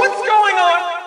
What's going on?